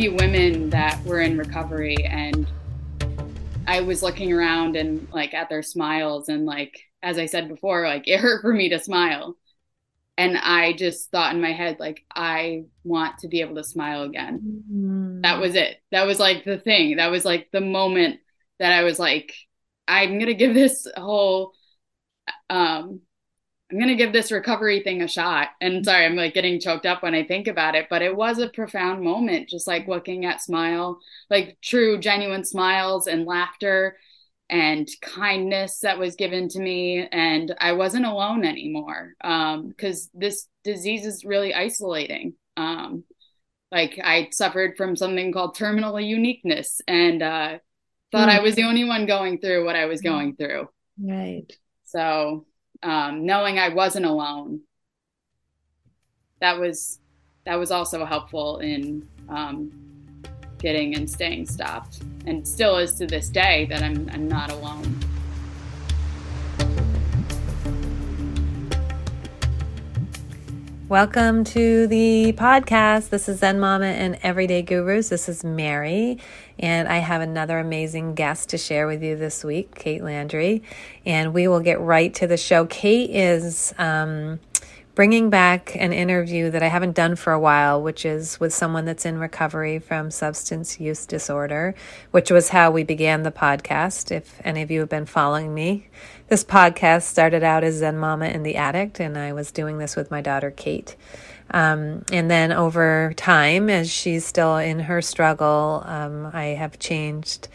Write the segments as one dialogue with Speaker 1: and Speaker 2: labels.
Speaker 1: few women that were in recovery and I was looking around and like at their smiles and like as I said before, like it hurt for me to smile. And I just thought in my head, like, I want to be able to smile again. Mm-hmm. That was it. That was like the thing. That was like the moment that I was like, I'm gonna give this whole um I'm going to give this recovery thing a shot. And sorry, I'm like getting choked up when I think about it, but it was a profound moment, just like looking at smile, like true, genuine smiles and laughter and kindness that was given to me. And I wasn't alone anymore because um, this disease is really isolating. Um, like I suffered from something called terminal uniqueness and uh, thought mm. I was the only one going through what I was going through.
Speaker 2: Right.
Speaker 1: So um, knowing I wasn't alone, that was that was also helpful in um, getting and staying stopped, and still is to this day that I'm I'm not alone.
Speaker 2: Welcome to the podcast. This is Zen Mama and Everyday Gurus. This is Mary, and I have another amazing guest to share with you this week, Kate Landry. And we will get right to the show. Kate is um, bringing back an interview that I haven't done for a while, which is with someone that's in recovery from substance use disorder, which was how we began the podcast. If any of you have been following me, this podcast started out as Zen Mama and the Addict, and I was doing this with my daughter Kate. Um, and then over time, as she's still in her struggle, um, I have changed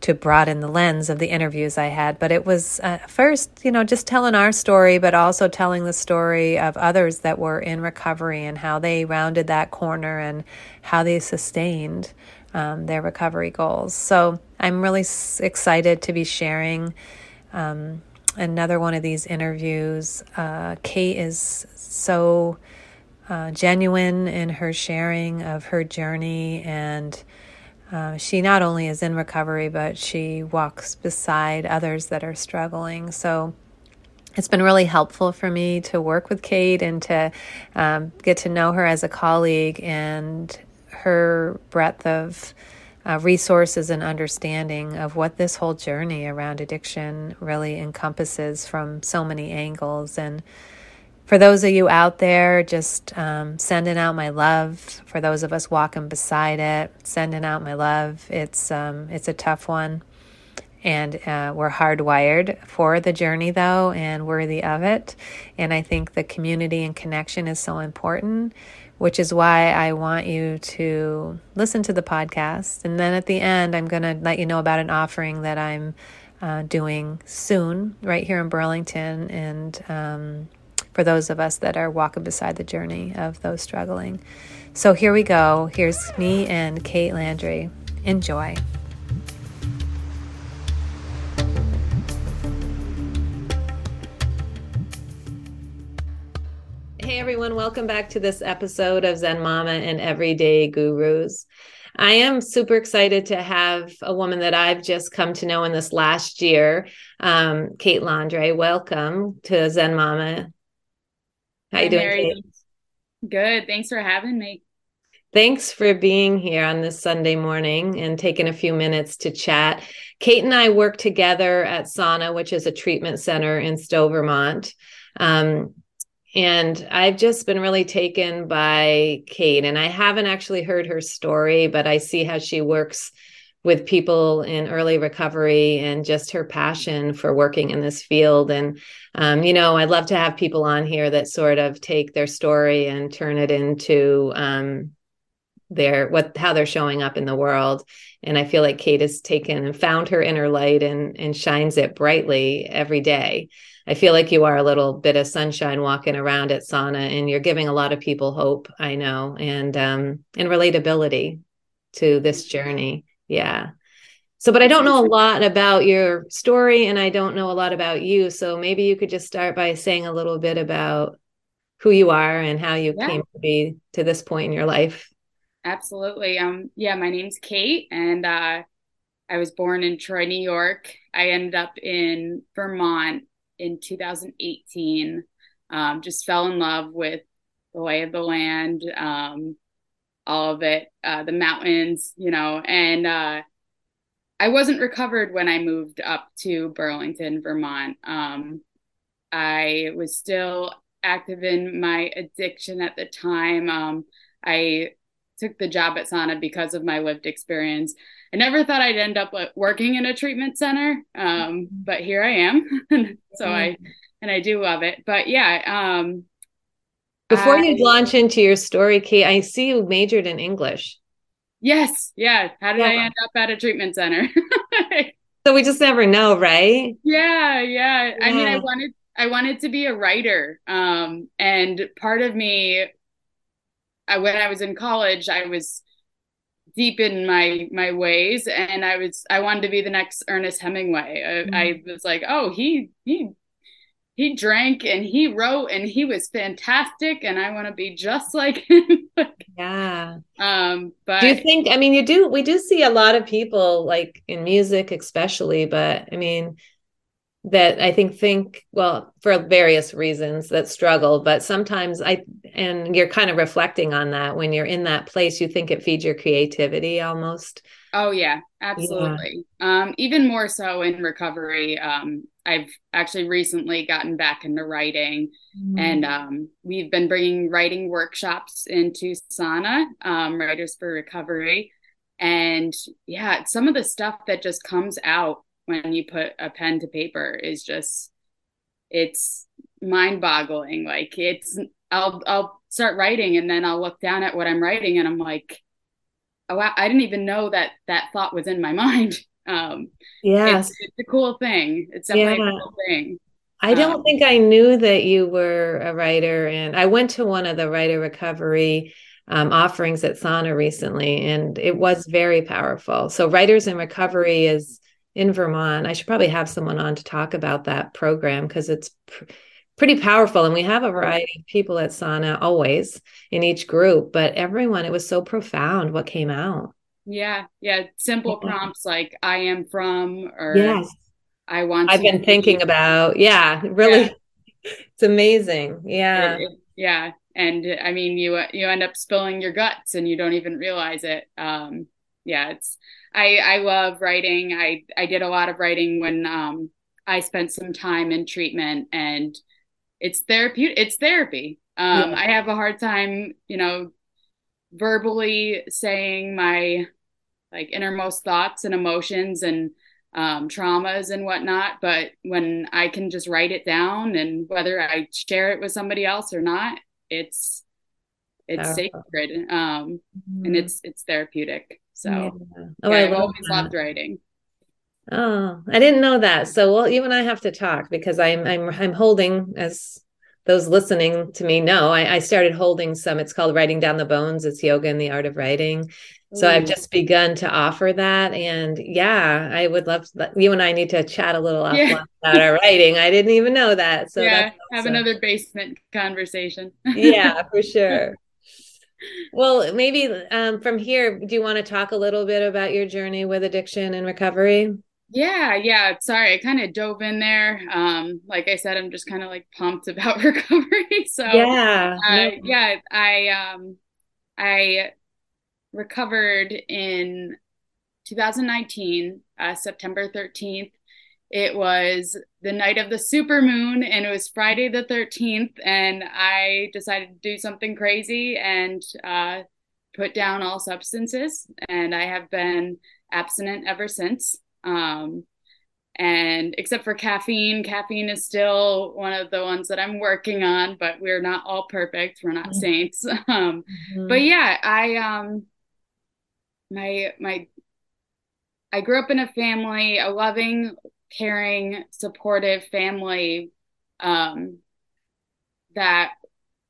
Speaker 2: to broaden the lens of the interviews I had. But it was uh, first, you know, just telling our story, but also telling the story of others that were in recovery and how they rounded that corner and how they sustained um, their recovery goals. So I'm really s- excited to be sharing. Um, another one of these interviews. Uh, Kate is so uh, genuine in her sharing of her journey, and uh, she not only is in recovery, but she walks beside others that are struggling. So it's been really helpful for me to work with Kate and to um, get to know her as a colleague and her breadth of uh, resources and understanding of what this whole journey around addiction really encompasses from so many angles. And for those of you out there, just um, sending out my love. For those of us walking beside it, sending out my love. It's um, it's a tough one, and uh, we're hardwired for the journey, though, and worthy of it. And I think the community and connection is so important which is why I want you to listen to the podcast. And then at the end, I'm going to let you know about an offering that I'm uh, doing soon right here in Burlington. And um, for those of us that are walking beside the journey of those struggling. So here we go. Here's me and Kate Landry. Enjoy. Hey everyone, welcome back to this episode of Zen Mama and Everyday Gurus. I am super excited to have a woman that I've just come to know in this last year, um, Kate Landry. Welcome to Zen Mama.
Speaker 1: How you doing? Kate? Good. Thanks for having me.
Speaker 2: Thanks for being here on this Sunday morning and taking a few minutes to chat. Kate and I work together at Sana, which is a treatment center in Stowe, Vermont. Um, and I've just been really taken by Kate. And I haven't actually heard her story, but I see how she works with people in early recovery and just her passion for working in this field. And, um, you know, I'd love to have people on here that sort of take their story and turn it into um, their what how they're showing up in the world. And I feel like Kate has taken and found her inner light and and shines it brightly every day. I feel like you are a little bit of sunshine walking around at Sana, and you're giving a lot of people hope. I know, and um, and relatability to this journey. Yeah. So, but I don't know a lot about your story, and I don't know a lot about you. So maybe you could just start by saying a little bit about who you are and how you yeah. came to be to this point in your life.
Speaker 1: Absolutely. Um. Yeah. My name's Kate, and uh, I was born in Troy, New York. I ended up in Vermont in 2018. Um, just fell in love with the lay of the land. Um, all of it, uh, the mountains, you know, and uh, I wasn't recovered when I moved up to Burlington, Vermont. Um, I was still active in my addiction at the time. Um, I took the job at Sana because of my lived experience. I never thought I'd end up working in a treatment center, um, but here I am. so I and I do love it. But yeah. Um,
Speaker 2: Before I, you launch into your story, Kate, I see you majored in English.
Speaker 1: Yes. Yeah. How did yeah. I end up at a treatment center?
Speaker 2: so we just never know, right?
Speaker 1: Yeah, yeah. Yeah. I mean, I wanted I wanted to be a writer. Um, and part of me I, when I was in college, I was deep in my my ways. And i was i wanted to be the next ernest hemingway. I, mm-hmm. I, was like oh he he he drank and he wrote and he was fantastic. And i want to be just like him.
Speaker 2: Yeah.
Speaker 1: Um but
Speaker 2: do you think i mean you do we do see a lot of people like in music especially but i mean that I think think well for various reasons that struggle but sometimes I and you're kind of reflecting on that when you're in that place you think it feeds your creativity almost
Speaker 1: oh yeah absolutely yeah. um even more so in recovery um I've actually recently gotten back into writing mm-hmm. and um we've been bringing writing workshops into Sana um writers for recovery and yeah some of the stuff that just comes out when you put a pen to paper is just it's mind boggling like it's i'll i'll start writing and then i'll look down at what i'm writing and i'm like oh wow, i didn't even know that that thought was in my mind. Um
Speaker 2: yeah.
Speaker 1: it's, it's a cool thing. It's definitely yeah. a cool thing.
Speaker 2: I don't um, think I knew that you were a writer, and I went to one of the writer recovery um, offerings at Sana recently, and it was very powerful. So, Writers in Recovery is in Vermont. I should probably have someone on to talk about that program because it's pr- pretty powerful. And we have a variety of people at Sana always in each group, but everyone, it was so profound what came out.
Speaker 1: Yeah. Yeah. Simple yeah. prompts like I am from or
Speaker 2: yes.
Speaker 1: I want
Speaker 2: I've been thinking about. Yeah. Really. Yeah. it's amazing. Yeah. It, it,
Speaker 1: yeah. And I mean, you, you end up spilling your guts and you don't even realize it. Um, yeah, it's I I love writing. I I did a lot of writing when um I spent some time in treatment and it's therapeutic it's therapy. Um yeah. I have a hard time, you know, verbally saying my like innermost thoughts and emotions and um, traumas and whatnot. But when I can just write it down and whether I share it with somebody else or not, it's it's sacred um, mm-hmm. and it's it's therapeutic. So yeah. oh, yeah, I've always that. loved writing.
Speaker 2: Oh, I didn't know that. So well, you and I have to talk because I'm I'm I'm holding as those listening to me know I, I started holding some. It's called Writing Down the Bones. It's yoga and the art of writing. So Ooh. I've just begun to offer that, and yeah, I would love to, you and I need to chat a little yeah. about our writing. I didn't even know that. So
Speaker 1: yeah, have another basement conversation.
Speaker 2: yeah, for sure. Well, maybe um, from here, do you want to talk a little bit about your journey with addiction and recovery?
Speaker 1: Yeah, yeah. Sorry, I kind of dove in there. Um, like I said, I'm just kind of like pumped about recovery. So
Speaker 2: yeah,
Speaker 1: uh, no. yeah. I um, I recovered in 2019, uh, September 13th. It was the night of the super moon and it was Friday the 13th. And I decided to do something crazy and uh, put down all substances. And I have been abstinent ever since. Um, and except for caffeine, caffeine is still one of the ones that I'm working on, but we're not all perfect. We're not mm-hmm. saints. Um, mm-hmm. But yeah, I, um, my, my, I grew up in a family, a loving, caring, supportive family um, that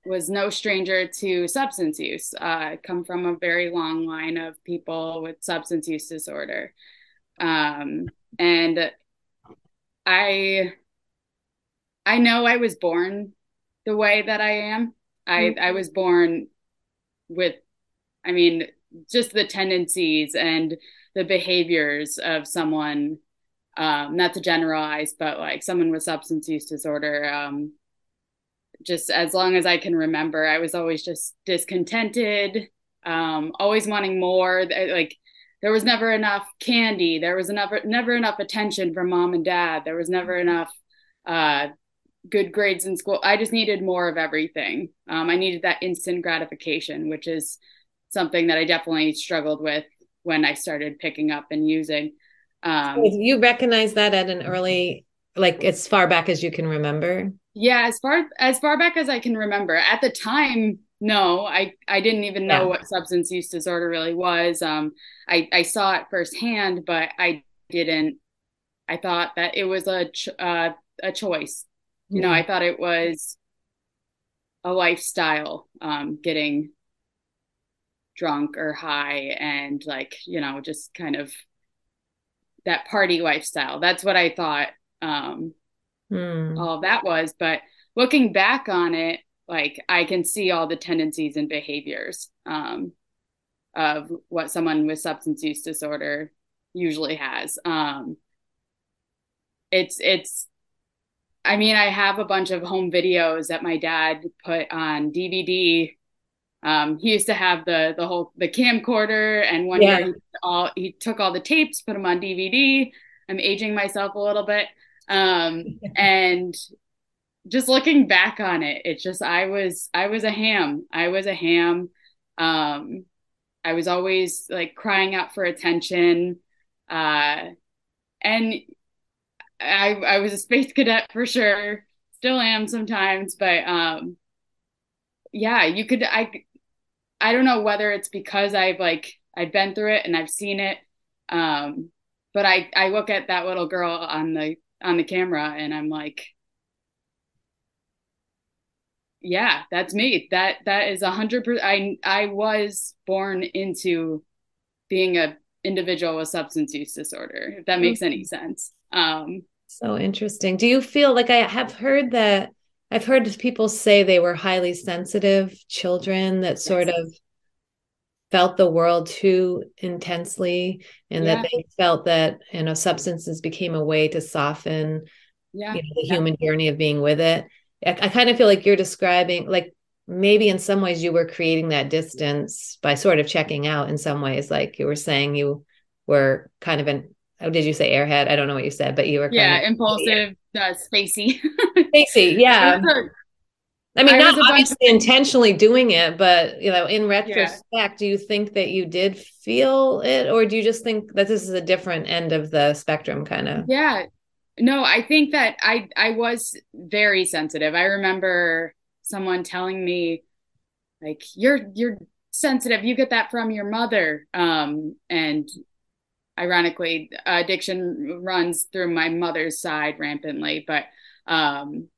Speaker 1: was no stranger to substance use. Uh, I come from a very long line of people with substance use disorder. Um, and I I know I was born the way that I am. I mm-hmm. I was born with I mean just the tendencies and the behaviors of someone um, not to generalize, but like someone with substance use disorder, um, just as long as I can remember, I was always just discontented, um, always wanting more. Like there was never enough candy. There was never never enough attention from mom and dad. There was never enough uh, good grades in school. I just needed more of everything. Um, I needed that instant gratification, which is something that I definitely struggled with when I started picking up and using.
Speaker 2: Um, you recognize that at an early, like as far back as you can remember.
Speaker 1: Yeah, as far as far back as I can remember. At the time, no, I I didn't even know yeah. what substance use disorder really was. Um, I I saw it firsthand, but I didn't. I thought that it was a ch- uh, a choice. You know, I thought it was a lifestyle. Um, getting drunk or high and like you know just kind of that party lifestyle. That's what i thought um mm. all that was. But looking back on it like i can see all the tendencies and behaviors um of what someone with substance use disorder usually has. Um it's it's I mean, I have a bunch of home videos that my dad put on DVD um, he used to have the the whole the camcorder, and one yeah. year he, all, he took all the tapes, put them on DVD. I'm aging myself a little bit, um, and just looking back on it, it's just I was I was a ham. I was a ham. Um, I was always like crying out for attention, uh, and I I was a space cadet for sure. Still am sometimes, but um, yeah, you could I I don't know whether it's because I've like I've been through it and I've seen it. Um, but I I look at that little girl on the on the camera and I'm like, yeah, that's me. That that is a hundred percent. I I was born into being a individual with substance use disorder. If that makes any mm-hmm. sense. Um,
Speaker 2: so interesting. Do you feel like I have heard that I've heard people say they were highly sensitive children that sort yes. of felt the world too intensely and yeah. that they felt that you know substances became a way to soften yeah. you know, the yeah. human journey of being with it I, I kind of feel like you're describing like maybe in some ways you were creating that distance by sort of checking out in some ways like you were saying you were kind of an oh, did you say airhead? I don't know what you said, but you were
Speaker 1: yeah, of, impulsive, uh, spacey.
Speaker 2: spacey, yeah. I mean, I not obviously bunch- intentionally doing it, but you know, in retrospect, yeah. do you think that you did feel it, or do you just think that this is a different end of the spectrum, kind of?
Speaker 1: Yeah, no, I think that I I was very sensitive. I remember someone telling me, like, "You're you're sensitive. You get that from your mother," um, and ironically addiction runs through my mother's side rampantly but um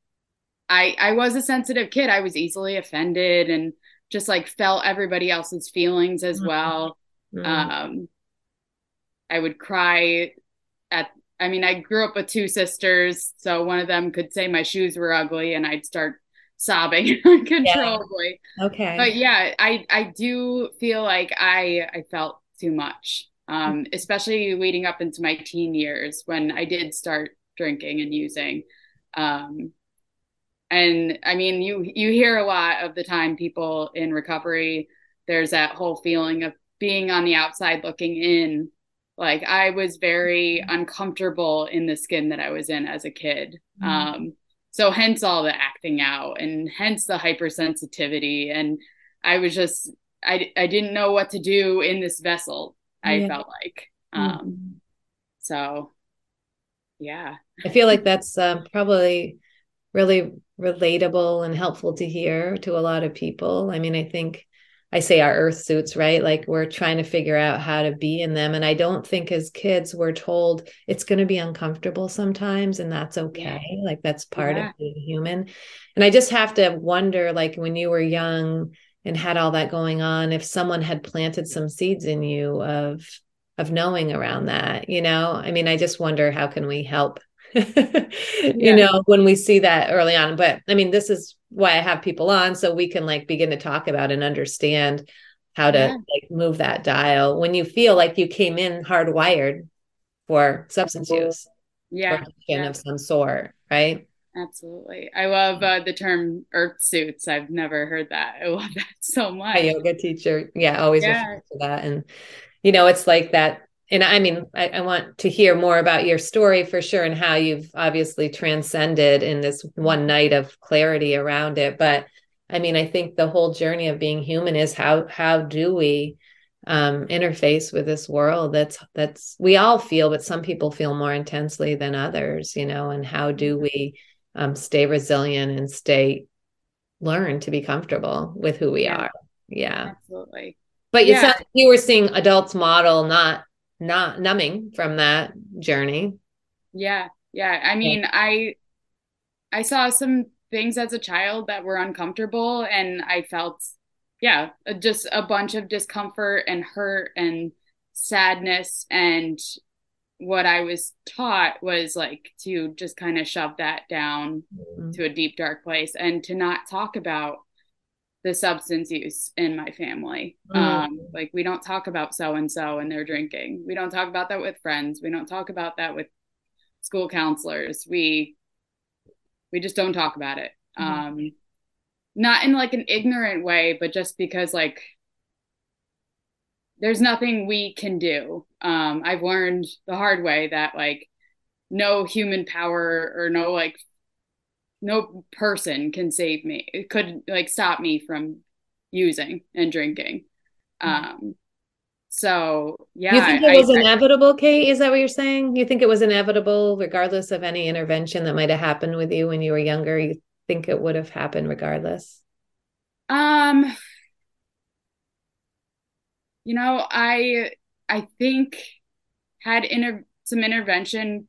Speaker 1: i i was a sensitive kid i was easily offended and just like felt everybody else's feelings as mm-hmm. well mm-hmm. um i would cry at i mean i grew up with two sisters so one of them could say my shoes were ugly and i'd start sobbing uncontrollably
Speaker 2: yeah. okay
Speaker 1: but yeah i i do feel like i i felt too much um, especially leading up into my teen years when I did start drinking and using. Um, and I mean, you you hear a lot of the time people in recovery. There's that whole feeling of being on the outside looking in. Like I was very uncomfortable in the skin that I was in as a kid. Mm-hmm. Um, so hence all the acting out and hence the hypersensitivity. And I was just I I didn't know what to do in this vessel I yeah. felt like. Um, mm-hmm. So, yeah.
Speaker 2: I feel like that's um, probably really relatable and helpful to hear to a lot of people. I mean, I think I say our earth suits, right? Like we're trying to figure out how to be in them. And I don't think as kids we're told it's going to be uncomfortable sometimes, and that's okay. Yeah. Like that's part yeah. of being human. And I just have to wonder, like when you were young, and had all that going on if someone had planted some seeds in you of of knowing around that you know i mean i just wonder how can we help yeah. you know when we see that early on but i mean this is why i have people on so we can like begin to talk about and understand how to yeah. like move that dial when you feel like you came in hardwired for substance use
Speaker 1: yeah,
Speaker 2: yeah. of some sort right
Speaker 1: Absolutely. I love uh, the term earth suits. I've never heard that. I love that so much.
Speaker 2: A yoga teacher. Yeah, always yeah. refer to that. And, you know, it's like that. And I mean, I, I, want to hear more about your story for sure and how you've obviously transcended in this one night of clarity around it. But I mean, I think the whole journey of being human is how how do we um, interface with this world that's that's we all feel, but some people feel more intensely than others, you know, and how do mm-hmm. we um, stay resilient and stay learn to be comfortable with who we yeah. are. Yeah.
Speaker 1: Absolutely.
Speaker 2: But you yeah. you were seeing adults model not not numbing from that journey.
Speaker 1: Yeah. Yeah. I mean, yeah. I I saw some things as a child that were uncomfortable and I felt yeah, just a bunch of discomfort and hurt and sadness and what I was taught was like to just kind of shove that down mm-hmm. to a deep dark place and to not talk about the substance use in my family. Mm-hmm. Um, like we don't talk about so and so and their drinking. We don't talk about that with friends. We don't talk about that with school counselors. We we just don't talk about it. Mm-hmm. Um, not in like an ignorant way, but just because like there's nothing we can do. Um, I've learned the hard way that like no human power or no like no person can save me. It could like stop me from using and drinking. Mm-hmm. Um, so yeah,
Speaker 2: you think it was I, inevitable, Kate? Is that what you're saying? You think it was inevitable, regardless of any intervention that might have happened with you when you were younger? You think it would have happened regardless?
Speaker 1: Um, you know, I I think had inter- some intervention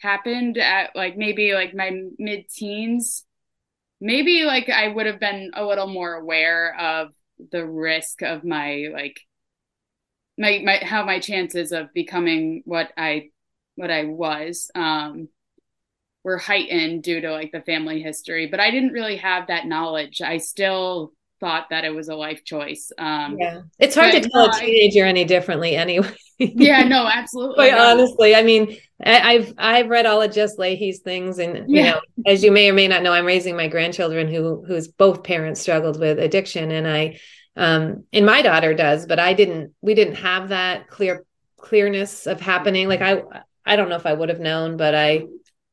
Speaker 1: happened at like maybe like my mid teens, maybe like I would have been a little more aware of the risk of my like my my how my chances of becoming what I what I was um were heightened due to like the family history. But I didn't really have that knowledge. I still thought that it was a life choice. Um,
Speaker 2: yeah, it's hard to tell no, a teenager I, any differently, anyway.
Speaker 1: yeah, no, absolutely.
Speaker 2: Quite honestly, I mean, I've I've read all of Jess Lahey's things, and you know, as you may or may not know, I'm raising my grandchildren who whose both parents struggled with addiction, and I, um, and my daughter does, but I didn't. We didn't have that clear clearness of happening. Like I, I don't know if I would have known, but I,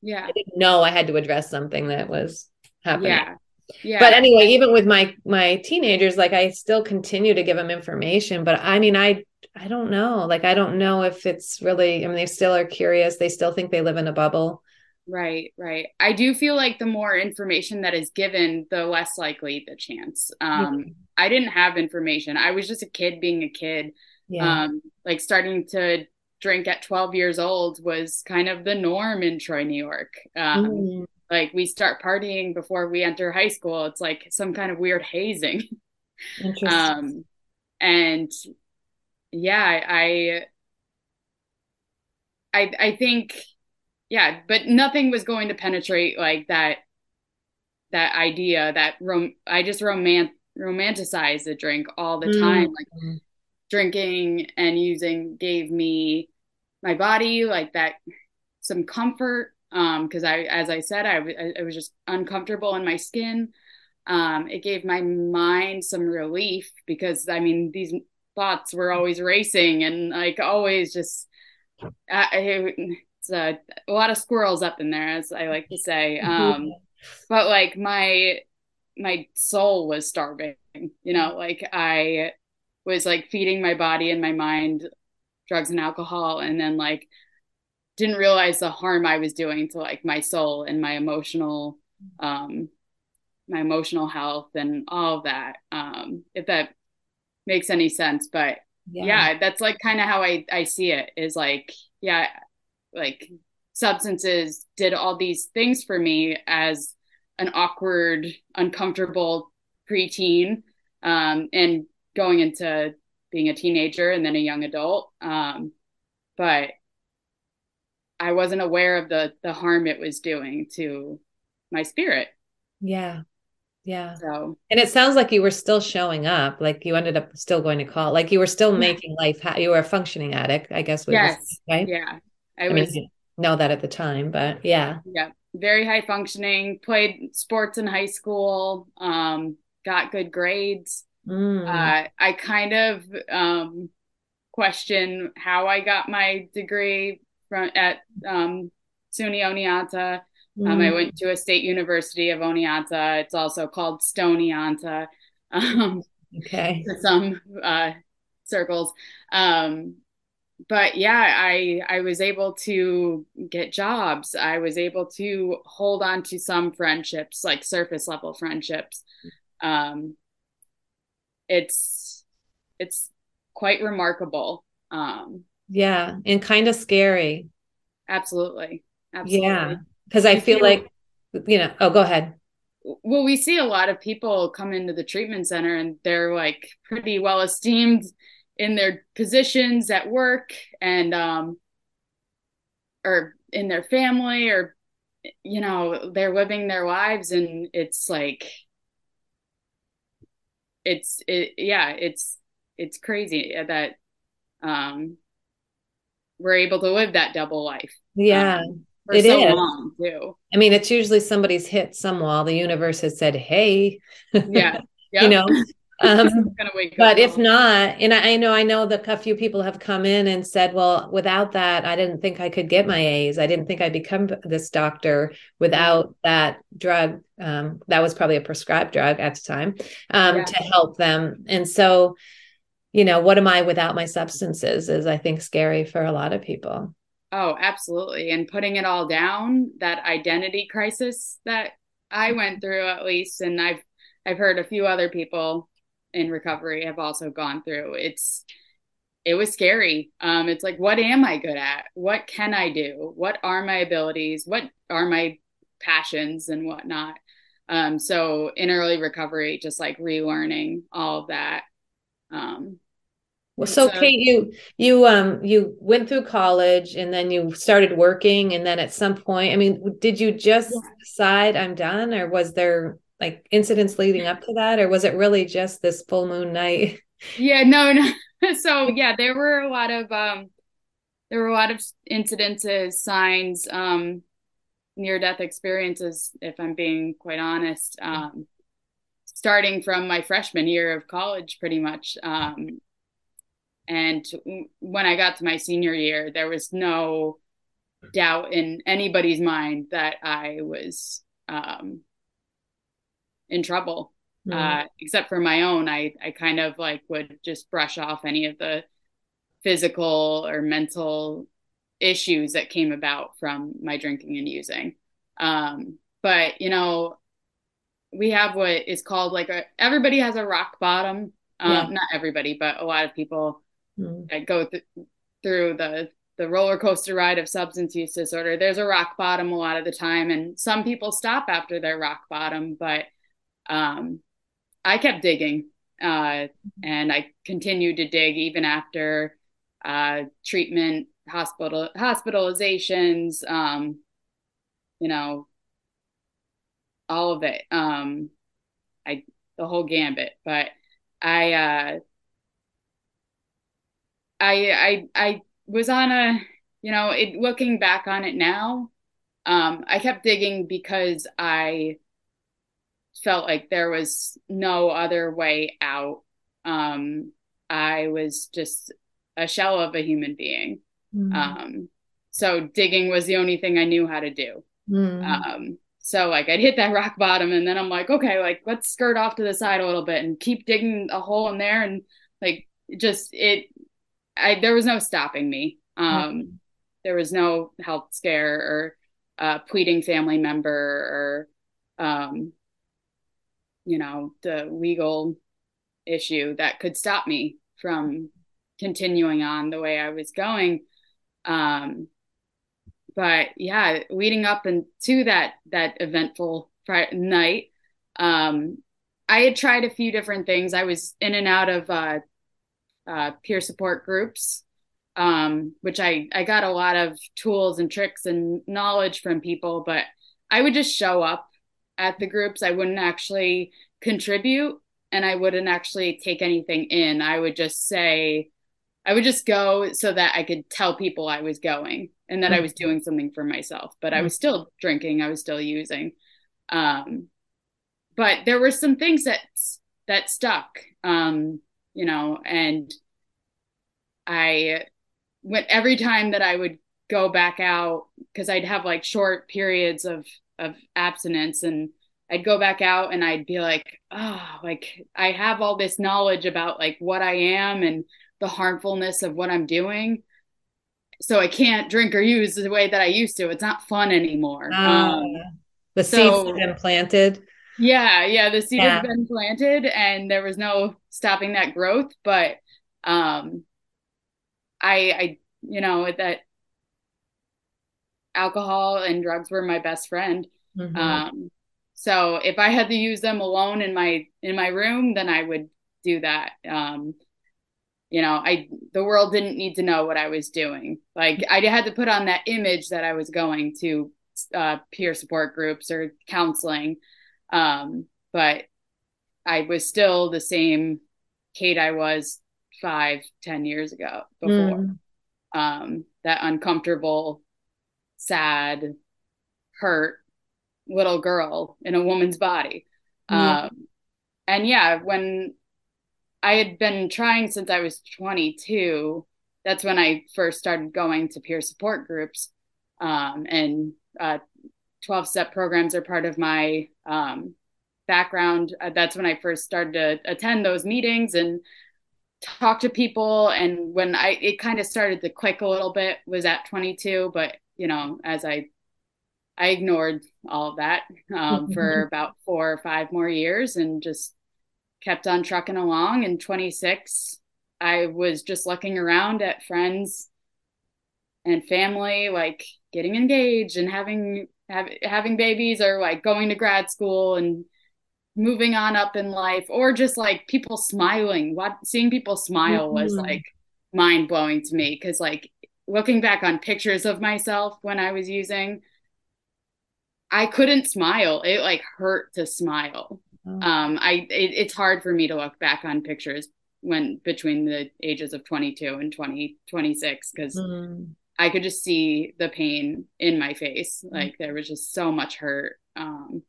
Speaker 1: yeah,
Speaker 2: I didn't know I had to address something that was happening.
Speaker 1: Yeah
Speaker 2: yeah. But anyway, even with my my teenagers, like I still continue to give them information. But I mean, I I don't know. Like I don't know if it's really. I mean, they still are curious. They still think they live in a bubble.
Speaker 1: Right, right. I do feel like the more information that is given, the less likely the chance. Um. I didn't have information. I was just a kid being a kid. Yeah. Um, like starting to drink at 12 years old was kind of the norm in Troy, New York. Um, mm like we start partying before we enter high school it's like some kind of weird hazing. Um and yeah i i i think yeah but nothing was going to penetrate like that that idea that rom i just romant romanticize the drink all the mm. time like drinking and using gave me my body like that some comfort because um, I, as I said, I, I was just uncomfortable in my skin. Um, it gave my mind some relief because I mean these thoughts were always racing and like always just I, it's a, a, lot of squirrels up in there as I like to say. Um, but like my my soul was starving, you know, like I was like feeding my body and my mind drugs and alcohol and then like didn't realize the harm I was doing to like my soul and my emotional um my emotional health and all of that um if that makes any sense. But yeah, yeah that's like kind of how I I see it is like yeah like substances did all these things for me as an awkward uncomfortable preteen um and going into being a teenager and then a young adult um but I wasn't aware of the the harm it was doing to my spirit.
Speaker 2: Yeah. Yeah.
Speaker 1: So,
Speaker 2: and it sounds like you were still showing up, like you ended up still going to call, like you were still making life. Ha- you were a functioning addict, I guess.
Speaker 1: Yes. right. Yeah.
Speaker 2: I, I was. Mean, know that at the time, but yeah.
Speaker 1: Yeah. very high functioning, played sports in high school, um, got good grades. Mm. Uh, I kind of um, question how I got my degree from at um, SUNY Oneonta. Mm. Um, I mm. went to a state university of Oneonta. It's also called Stone Um,
Speaker 2: okay.
Speaker 1: For some uh, circles. Um, but yeah, I I was able to get jobs. I was able to hold on to some friendships, like surface level friendships. Um, it's it's quite remarkable. Um,
Speaker 2: yeah, and kind of scary.
Speaker 1: Absolutely. Absolutely.
Speaker 2: Yeah, because I feel like you know. Oh, go ahead.
Speaker 1: Well, we see a lot of people come into the treatment center and they're like pretty well esteemed in their positions at work and um or in their family or you know they're living their lives and it's like it's it yeah it's it's crazy that um we're able to live that double life
Speaker 2: yeah um,
Speaker 1: for it so is. long too
Speaker 2: i mean it's usually somebody's hit some wall the universe has said hey
Speaker 1: yeah
Speaker 2: yep. you know um, but if not, and I, I, know I know that a few people have come in and said, well, without that, I didn't think I could get my A's. I didn't think I'd become this doctor without mm-hmm. that drug. Um, that was probably a prescribed drug at the time um, yeah. to help them. And so, you know, what am I without my substances is I think scary for a lot of people.
Speaker 1: Oh, absolutely. And putting it all down, that identity crisis that I went through at least, and I've I've heard a few other people in recovery have also gone through. It's it was scary. Um, it's like, what am I good at? What can I do? What are my abilities? What are my passions and whatnot? Um, so in early recovery, just like relearning all of that. Um,
Speaker 2: well, so, so Kate, you you um you went through college and then you started working, and then at some point, I mean, did you just yeah. decide I'm done, or was there like incidents leading up to that or was it really just this full moon night?
Speaker 1: Yeah no no. So yeah there were a lot of um there were a lot of incidences signs um near death experiences if i'm being quite honest. Um starting from my freshman year of college pretty much um and when i got to my senior year there was no doubt in anybody's mind that i was um in trouble. Mm. Uh, except for my own, I I kind of like would just brush off any of the physical or mental issues that came about from my drinking and using. Um, but you know, we have what is called like a everybody has a rock bottom. Um, yeah. Not everybody, but a lot of people mm. that go th- through the the roller coaster ride of substance use disorder. There's a rock bottom a lot of the time, and some people stop after their rock bottom, but um, I kept digging uh, and I continued to dig even after uh, treatment, hospital hospitalizations, um, you know, all of it. Um, I the whole gambit, but I uh, I I I was on a you know it looking back on it now um, I kept digging because I felt like there was no other way out. Um, I was just a shell of a human being. Mm. Um, so digging was the only thing I knew how to do. Mm. Um, so like I'd hit that rock bottom and then I'm like, okay, like let's skirt off to the side a little bit and keep digging a hole in there and like just it I there was no stopping me. Um mm. there was no health scare or uh pleading family member or um you know the legal issue that could stop me from continuing on the way I was going. Um, but yeah, leading up into that that eventful night, um, I had tried a few different things. I was in and out of uh, uh, peer support groups, um, which I I got a lot of tools and tricks and knowledge from people, but I would just show up at the groups. I wouldn't actually contribute and I wouldn't actually take anything in. I would just say, I would just go so that I could tell people I was going and that I was doing something for myself. But I was still drinking, I was still using. Um, but there were some things that that stuck, um, you know, and I went every time that I would go back out because I'd have like short periods of of abstinence and I'd go back out and I'd be like, oh, like I have all this knowledge about like what I am and the harmfulness of what I'm doing. So I can't drink or use the way that I used to. It's not fun anymore. Uh, um,
Speaker 2: the seeds have been planted.
Speaker 1: Yeah, yeah, the seed yeah. has been planted and there was no stopping that growth. But um I I you know that alcohol and drugs were my best friend. Mm-hmm. Um so if I had to use them alone in my in my room, then I would do that. Um, you know, I the world didn't need to know what I was doing. Like I had to put on that image that I was going to uh, peer support groups or counseling, um, but I was still the same Kate I was five, ten years ago before. Mm. Um, that uncomfortable, sad, hurt little girl in a woman's body. Mm-hmm. Um, and yeah, when I had been trying since I was 22, that's when I first started going to peer support groups. Um, and uh, 12 step programs are part of my um, background. Uh, that's when I first started to attend those meetings and talk to people. And when I, it kind of started to click a little bit was at 22, but you know, as I I ignored all of that um, for about four or five more years and just kept on trucking along. In 26, I was just looking around at friends and family, like getting engaged and having have, having babies, or like going to grad school and moving on up in life, or just like people smiling. What seeing people smile mm-hmm. was like mind blowing to me because like looking back on pictures of myself when I was using I couldn't smile. It like hurt to smile. Oh. Um, I it, it's hard for me to look back on pictures when between the ages of 22 and 20 26 because mm. I could just see the pain in my face. Mm. Like there was just so much hurt. Um,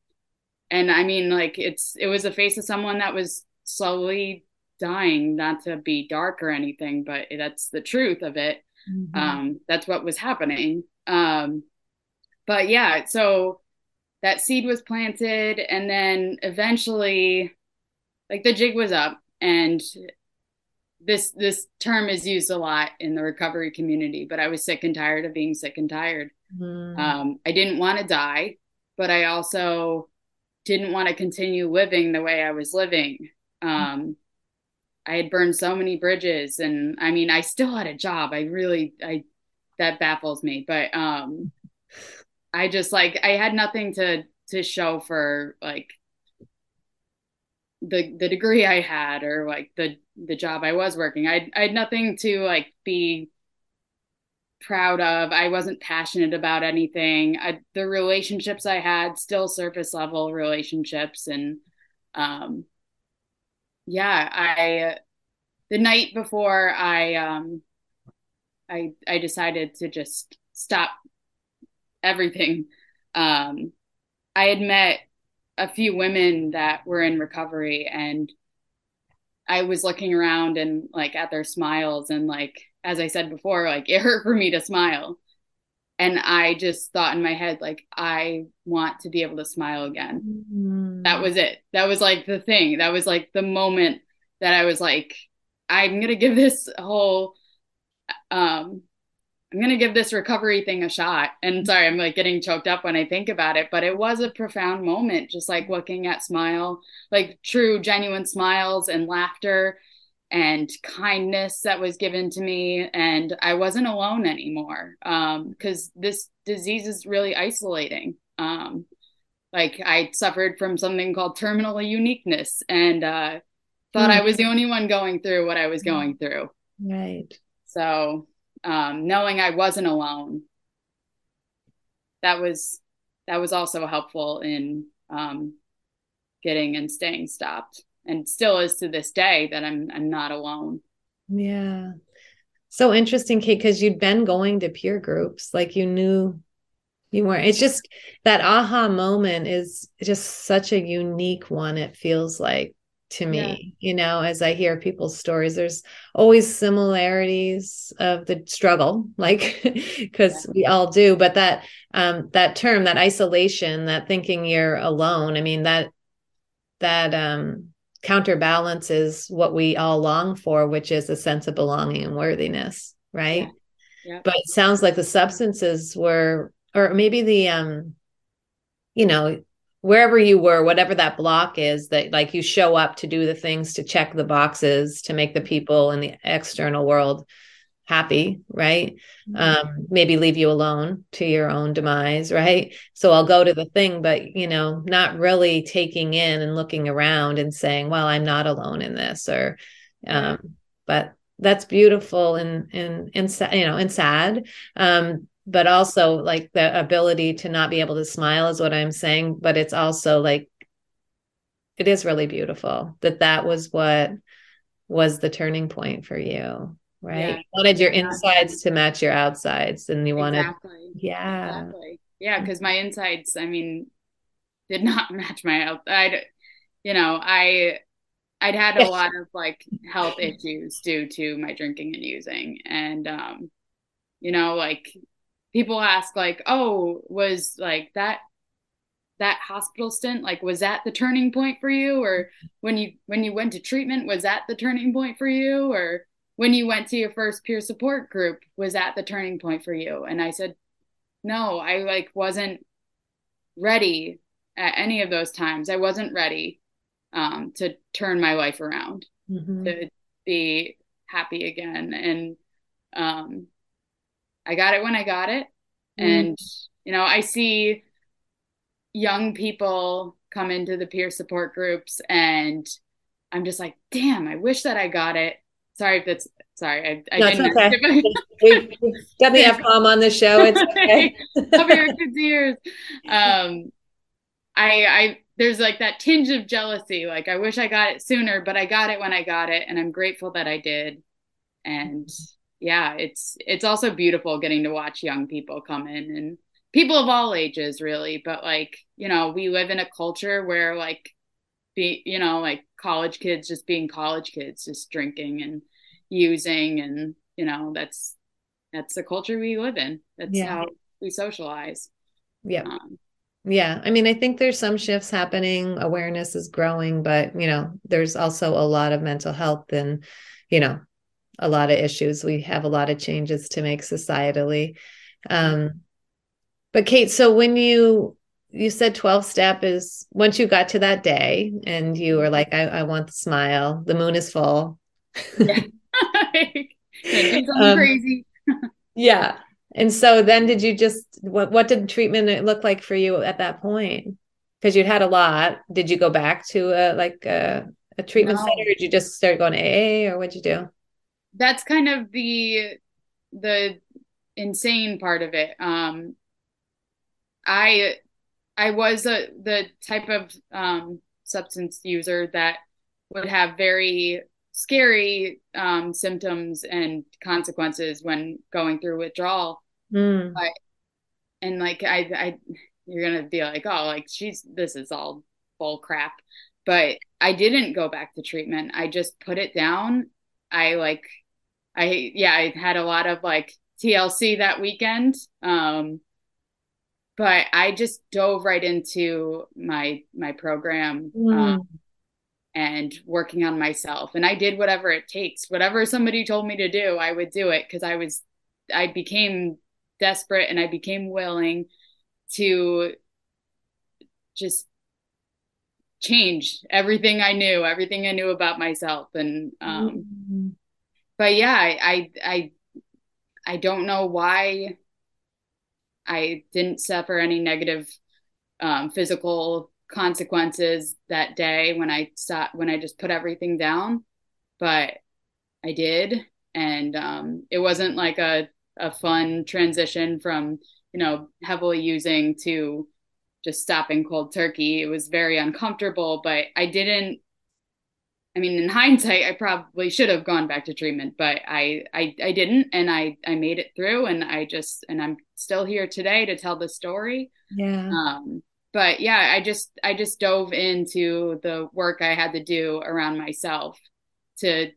Speaker 1: and I mean, like it's it was a face of someone that was slowly dying. Not to be dark or anything, but that's the truth of it. Mm-hmm. Um, that's what was happening. Um, but yeah, so that seed was planted and then eventually like the jig was up and this this term is used a lot in the recovery community but i was sick and tired of being sick and tired. Mm. um, i didn't want to die but i also didn't want to continue living the way i was living. Um, i had burned so many bridges and i mean i still had a job. I really i that baffles me but um I just like I had nothing to to show for like the the degree I had or like the the job I was working. I I had nothing to like be proud of. I wasn't passionate about anything. I, the relationships I had still surface level relationships and um yeah, I the night before I um I I decided to just stop everything. Um, I had met a few women that were in recovery and I was looking around and like at their smiles and like as I said before, like it hurt for me to smile. And I just thought in my head, like, I want to be able to smile again. Mm-hmm. That was it. That was like the thing. That was like the moment that I was like, I'm gonna give this whole um I'm going to give this recovery thing a shot. And sorry, I'm like getting choked up when I think about it, but it was a profound moment, just like looking at smile, like true, genuine smiles and laughter and kindness that was given to me. And I wasn't alone anymore because um, this disease is really isolating. Um, like I suffered from something called terminal uniqueness and uh, thought mm. I was the only one going through what I was going through.
Speaker 2: Right.
Speaker 1: So um, knowing I wasn't alone, that was that was also helpful in um, getting and staying stopped, and still is to this day that I'm I'm not alone.
Speaker 2: Yeah. So interesting, Kate, because you'd been going to peer groups, like you knew you weren't. It's just that aha moment is just such a unique one, it feels like to me. Yeah. You know, as I hear people's stories, there's always similarities of the struggle, like because yeah. we all do, but that um that term, that isolation, that thinking you're alone, I mean, that that um counterbalances what we all long for, which is a sense of belonging and worthiness, right? Yeah. But it sounds like the substances were, or maybe the, um, you know, wherever you were, whatever that block is, that like you show up to do the things to check the boxes to make the people in the external world happy, right? Mm-hmm. Um, maybe leave you alone to your own demise, right? So I'll go to the thing, but you know, not really taking in and looking around and saying, well, I'm not alone in this, or um, but that's beautiful and and and you know and sad. Um, but also like the ability to not be able to smile is what I'm saying, but it's also like it is really beautiful that that was what was the turning point for you right? Yeah. You wanted your insides to match your outsides, and you wanted, exactly. yeah,
Speaker 1: exactly. yeah, because my insides, I mean, did not match my outside. You know, I I'd had a lot of like health issues due to my drinking and using, and um, you know, like people ask, like, oh, was like that that hospital stint like was that the turning point for you? Or when you when you went to treatment was that the turning point for you? Or when you went to your first peer support group was that the turning point for you? And i said no i like wasn't ready at any of those times. I wasn't ready um, to turn my life around mm-hmm. to be happy again. And um, i got it when i got it mm-hmm. and you know i see young people come into the peer support groups and i'm just like damn i wish that i got it sorry if that's sorry. I, I no, didn't. Okay.
Speaker 2: we, we got the F bomb on the show. It's okay.
Speaker 1: Your kids' ears. Um, I, I, there's like that tinge of jealousy. Like I wish I got it sooner, but I got it when I got it, and I'm grateful that I did. And yeah, it's it's also beautiful getting to watch young people come in and people of all ages, really. But like you know, we live in a culture where like be you know like college kids just being college kids just drinking and using and you know that's that's the culture we live in that's yeah. how we socialize
Speaker 2: yeah um, yeah i mean i think there's some shifts happening awareness is growing but you know there's also a lot of mental health and you know a lot of issues we have a lot of changes to make societally um but kate so when you you said 12 step is once you got to that day and you were like i, I want the smile the moon is full yeah. um, crazy. yeah. And so then did you just what what did treatment look like for you at that point? Because you'd had a lot. Did you go back to a like a, a treatment no. center? did you just start going AA or what'd you do?
Speaker 1: That's kind of the the insane part of it. Um I I was a the type of um substance user that would have very scary um, symptoms and consequences when going through withdrawal. Mm. But, and like I, I, you're gonna be like, oh, like she's this is all bull crap. But I didn't go back to treatment. I just put it down. I like, I yeah, I had a lot of like TLC that weekend. Um, but I just dove right into my my program. Mm. Um, and working on myself. And I did whatever it takes. Whatever somebody told me to do, I would do it because I was, I became desperate and I became willing to just change everything I knew, everything I knew about myself. And, um, mm-hmm. But yeah, I, I, I, I don't know why I didn't suffer any negative um, physical consequences that day when I stopped when I just put everything down, but I did, and um, it wasn't like a a fun transition from you know heavily using to just stopping cold turkey. It was very uncomfortable, but I didn't I mean, in hindsight, I probably should have gone back to treatment, but I, I, I didn't, and I, I made it through, and I just, and I'm still here today to tell the story.
Speaker 2: Yeah.
Speaker 1: Um, but yeah, I just, I just dove into the work I had to do around myself to,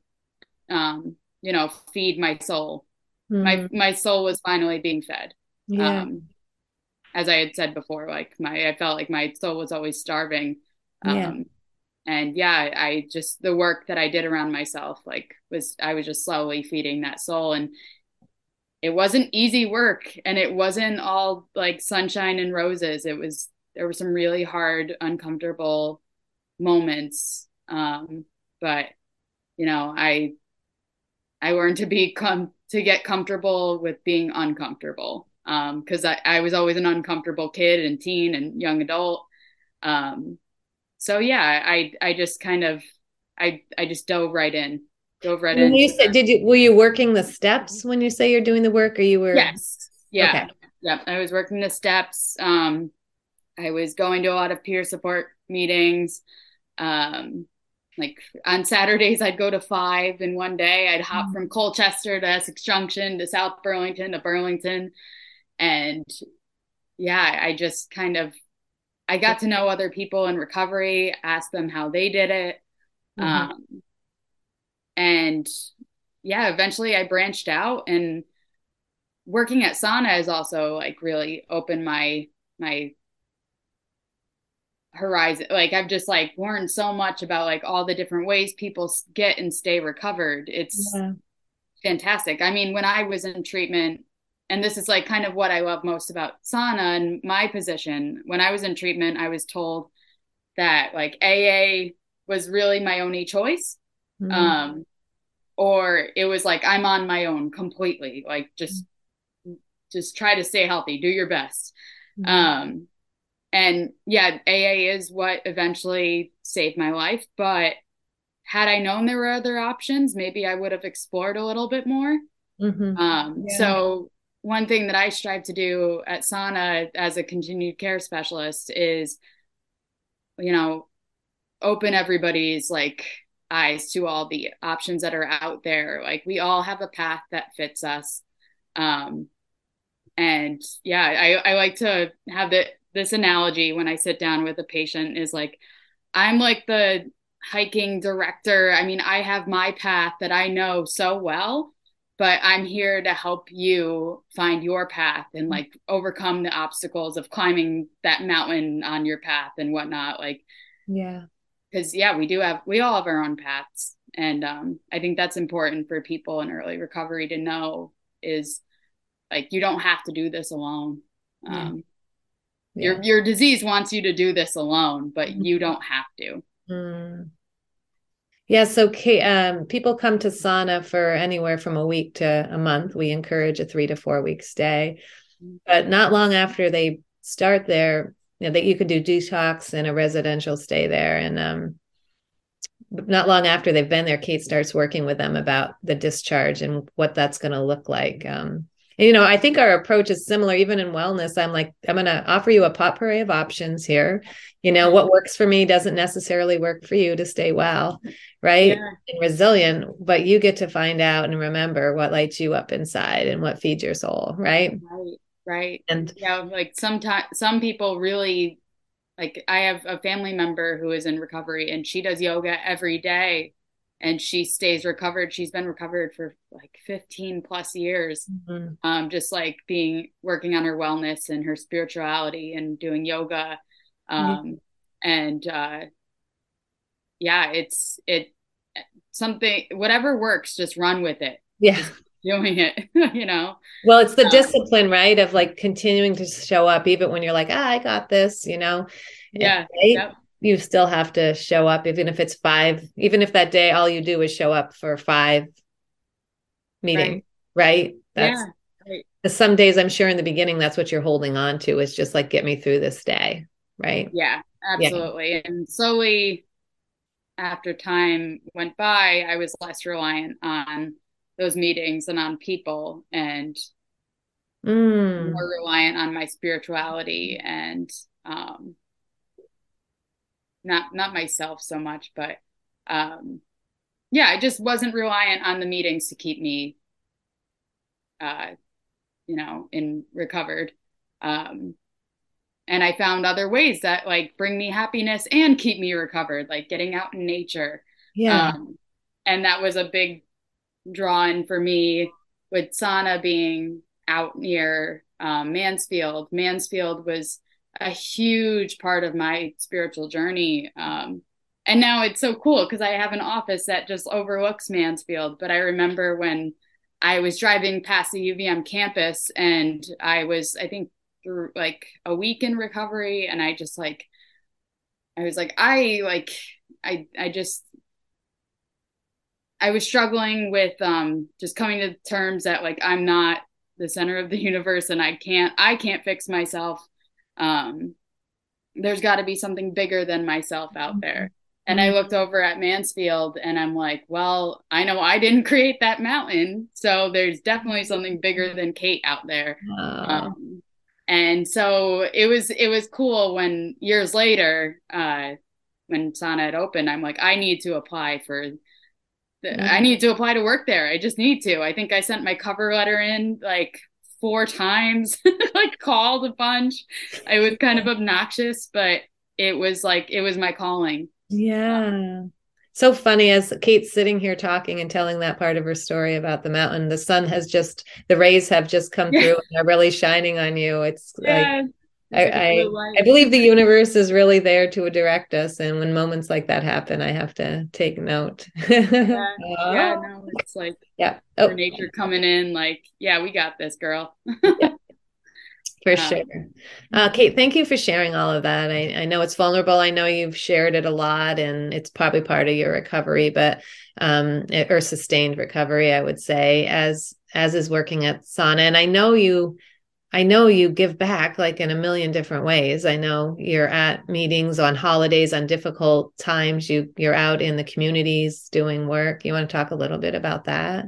Speaker 1: um, you know, feed my soul. Mm. My, my soul was finally being fed. Yeah. Um, as I had said before, like my, I felt like my soul was always starving. Um, yeah and yeah i just the work that i did around myself like was i was just slowly feeding that soul. And it wasn't easy work and it wasn't all like sunshine and roses. It was there were some really hard uncomfortable moments. Um but you know i i learned to be com- to get comfortable with being uncomfortable. Um because I, I was always an uncomfortable kid and teen and young adult. Um so yeah, I I just kind of I I just dove right in. Dove right
Speaker 2: when
Speaker 1: in.
Speaker 2: You said, did you were you working the steps when you say you're doing the work or you were
Speaker 1: Yes. Yeah. Okay. Yeah. I was working the steps. Um I was going to a lot of peer support meetings. Um like on Saturdays I'd go to five in one day. I'd hop mm-hmm. from Colchester to Essex Junction to South Burlington to Burlington. And yeah, I just kind of I got to know other people in recovery, ask them how they did it. Mm-hmm. Um, and yeah, eventually I branched out and working at Sana has also like really opened my, my horizon. Like I've just like learned so much about like all the different ways people get and stay recovered. It's yeah. fantastic. I mean, when I was in treatment, and this is like kind of what I love most about Sana and my position. When I was in treatment, I was told that like AA was really my only choice. Mm-hmm. Um, or it was like I'm on my own completely. Like just mm-hmm. just try to stay healthy, do your best. Mm-hmm. Um, and yeah, AA is what eventually saved my life. But had I known there were other options, maybe I would have explored a little bit more. Mm-hmm. Um, yeah. So one thing that I strive to do at Sana as a continued care specialist is, you know, open everybody's like eyes to all the options that are out there. Like we all have a path that fits us. Um, and yeah, I, I like to have the, this analogy when I sit down with a patient is like, I'm like the hiking director. I mean, I have my path that I know so well but I'm here to help you find your path and like overcome the obstacles of climbing that mountain on your path and whatnot. Like,
Speaker 2: yeah,
Speaker 1: because yeah, we do have we all have our own paths, and um, I think that's important for people in early recovery to know is like you don't have to do this alone. Um, yeah. Your your disease wants you to do this alone, but mm-hmm. you don't have to. Mm.
Speaker 2: Yeah, so um, people come to Sana for anywhere from a week to a month. We encourage a three to four week stay, but not long after they start there, you know, that you could do detox and a residential stay there. And um, not long after they've been there, Kate starts working with them about the discharge and what that's going to look like. Um, you know, I think our approach is similar even in wellness. I'm like, I'm going to offer you a potpourri of options here. You know, what works for me doesn't necessarily work for you to stay well, right? Yeah. And resilient, but you get to find out and remember what lights you up inside and what feeds your soul, right?
Speaker 1: Right. Right. And yeah, like sometimes some people really like I have a family member who is in recovery and she does yoga every day and she stays recovered. She's been recovered for like 15 plus years. Mm-hmm. Um, just like being working on her wellness and her spirituality and doing yoga. Um, mm-hmm. and uh, yeah, it's it something whatever works, just run with it.
Speaker 2: Yeah.
Speaker 1: Just doing it, you know.
Speaker 2: Well, it's the um, discipline, right? Of like continuing to show up even when you're like, ah, I got this, you know.
Speaker 1: Yeah. Right?
Speaker 2: Yep you still have to show up even if it's five even if that day all you do is show up for five meetings right, right? that's yeah, right. some days i'm sure in the beginning that's what you're holding on to is just like get me through this day right
Speaker 1: yeah absolutely yeah. and slowly after time went by i was less reliant on those meetings and on people and mm. more reliant on my spirituality and um not not myself so much, but um, yeah, I just wasn't reliant on the meetings to keep me, uh, you know, in recovered. Um, and I found other ways that like bring me happiness and keep me recovered, like getting out in nature.
Speaker 2: Yeah.
Speaker 1: Um, and that was a big draw in for me with Sana being out near um, Mansfield. Mansfield was a huge part of my spiritual journey. Um, and now it's so cool because I have an office that just overlooks Mansfield. But I remember when I was driving past the UVM campus and I was, I think, through like a week in recovery, and I just like, I was like, I like, I, I just, I was struggling with um, just coming to terms that like I'm not the center of the universe and I can't I can't fix myself. Um, there's got to be something bigger than myself out there. And I looked over at Mansfield and I'm like, well, I know I didn't create that mountain. So there's definitely something bigger than Kate out there. Um, and so it was, it was cool when years later, uh, when Sana had opened, I'm like, I need to apply for the, I need to apply to work there. I just need to. I think I sent my cover letter in like four times, like called a bunch. I was kind of obnoxious, but it was like, it was my calling.
Speaker 2: Yeah. So funny as Kate's sitting here talking and telling that part of her story about the mountain. The sun has just the rays have just come through and they're really shining on you. It's yeah. like I, I, I believe the universe is really there to direct us, and when moments like that happen, I have to take note.
Speaker 1: yeah, yeah, no, it's like
Speaker 2: yeah,
Speaker 1: oh. nature coming in, like yeah, we got this, girl. yeah
Speaker 2: for um, sure. Uh, Kate, thank you for sharing all of that. I, I, know it's vulnerable. I know you've shared it a lot, and it's probably part of your recovery, but um, or sustained recovery, I would say, as as is working at Sana. And I know you, I know you give back like in a million different ways. I know you're at meetings on holidays, on difficult times. You you're out in the communities doing work. You want to talk a little bit about that?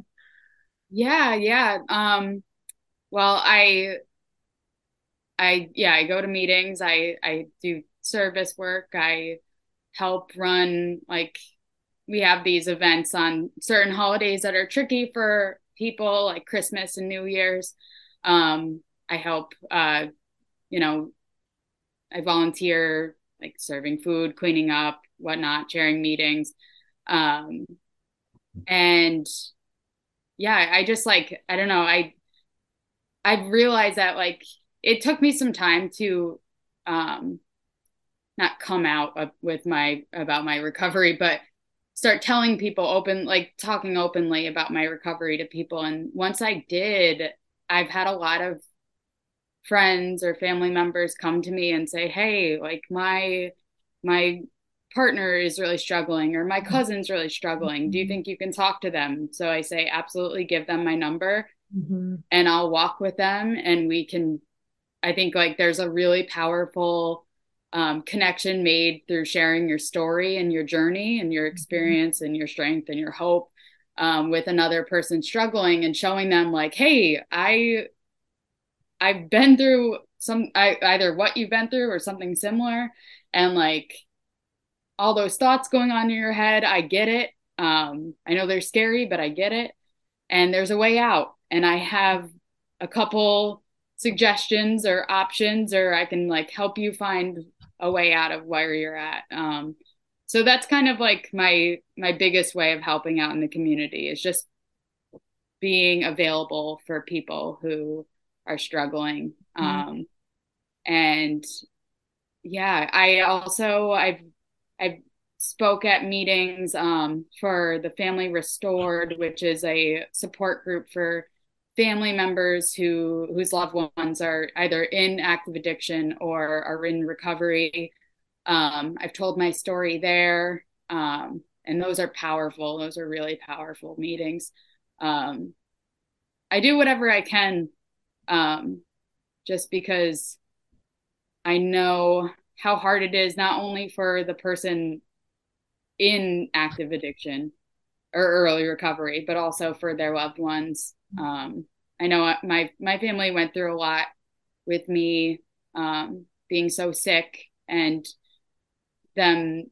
Speaker 1: Yeah, yeah. Um, well, I I yeah, I go to meetings, I I do service work, I help run like we have these events on certain holidays that are tricky for people like Christmas and New Year's. Um, I help uh, you know, I volunteer like serving food, cleaning up, whatnot, chairing meetings. Um, and yeah, I just like I don't know, I I've realized that like it took me some time to um, not come out with my about my recovery, but start telling people open like talking openly about my recovery to people and once i did i've had a lot of friends or family members come to me and say hey like my my partner is really struggling or my cousin's really struggling do you think you can talk to them so i say absolutely give them my number mm-hmm. and i'll walk with them and we can I think like there's a really powerful um, connection made through sharing your story and your journey and your mm-hmm. experience and your strength and your hope um, with another person struggling and showing them like, hey, I I've been through some I, either what you've been through or something similar, and like all those thoughts going on in your head, I get it. Um, I know they're scary, but I get it, and there's a way out. And I have a couple suggestions or options or I can like help you find a way out of where you're at. Um, so that's kind of like my my biggest way of helping out in the community is just being available for people who are struggling. Mm-hmm. Um, and yeah, I also I've I've spoke at meetings um, for the Family Restored, which is a support group for family members who whose loved ones are either in active addiction or are in recovery. Um, I've told my story there, um, and those are powerful. Those are really powerful meetings. Um, I do whatever I can, um, just because I know how hard it is not only for the person in active addiction or early recovery, but also for their loved ones um, I know my my family went through a lot with me um, being so sick and them,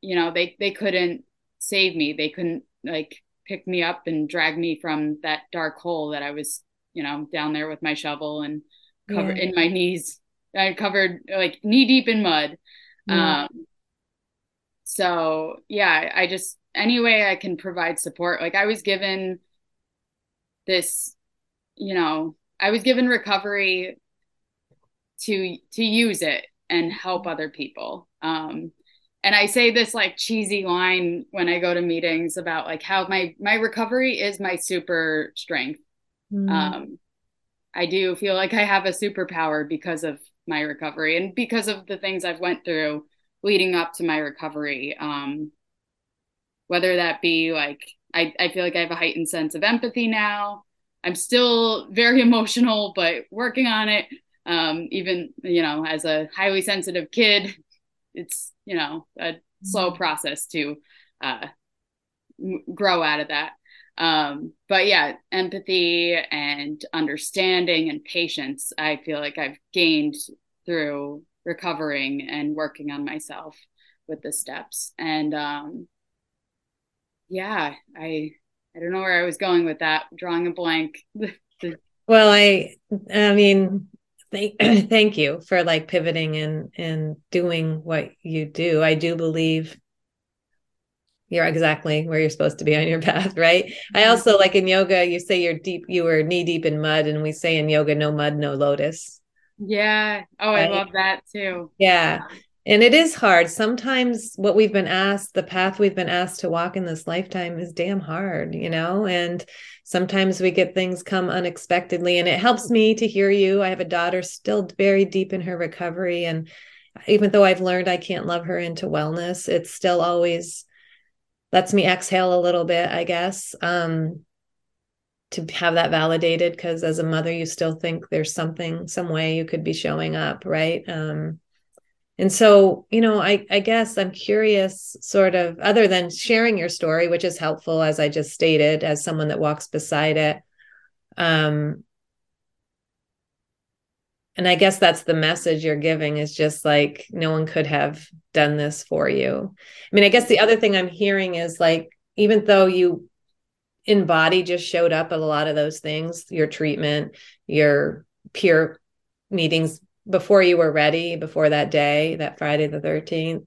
Speaker 1: you know, they they couldn't save me. They couldn't like pick me up and drag me from that dark hole that I was, you know, down there with my shovel and covered yeah. in my knees. I covered like knee deep in mud. Yeah. Um, so yeah, I just any way I can provide support. Like I was given this, you know, I was given recovery to to use it and help other people. Um, and I say this like cheesy line when I go to meetings about like how my my recovery is my super strength. Mm. Um, I do feel like I have a superpower because of my recovery and because of the things I've went through leading up to my recovery. Um, whether that be like I, I feel like I have a heightened sense of empathy now. I'm still very emotional, but working on it. Um, even you know, as a highly sensitive kid, it's you know a slow mm-hmm. process to uh, grow out of that. Um, but yeah, empathy and understanding and patience, I feel like I've gained through recovering and working on myself with the steps. And um, yeah, I I don't know where I was going with that, drawing a blank.
Speaker 2: well, I I mean, thank thank you for like pivoting and and doing what you do. I do believe you're exactly where you're supposed to be on your path, right? I mm-hmm. also like in yoga, you say you're deep, you were knee deep in mud, and we say in yoga, no mud, no lotus.
Speaker 1: Yeah. Oh, right? I love that too.
Speaker 2: Yeah. And it is hard. Sometimes what we've been asked, the path we've been asked to walk in this lifetime is damn hard, you know? And sometimes we get things come unexpectedly. And it helps me to hear you. I have a daughter still very deep in her recovery. And even though I've learned I can't love her into wellness, it's still always lets me exhale a little bit, I guess. Um, to have that validated because as a mother you still think there's something some way you could be showing up right um and so you know i i guess i'm curious sort of other than sharing your story which is helpful as i just stated as someone that walks beside it um and i guess that's the message you're giving is just like no one could have done this for you. I mean i guess the other thing i'm hearing is like even though you in body just showed up at a lot of those things your treatment your peer meetings before you were ready before that day that friday the 13th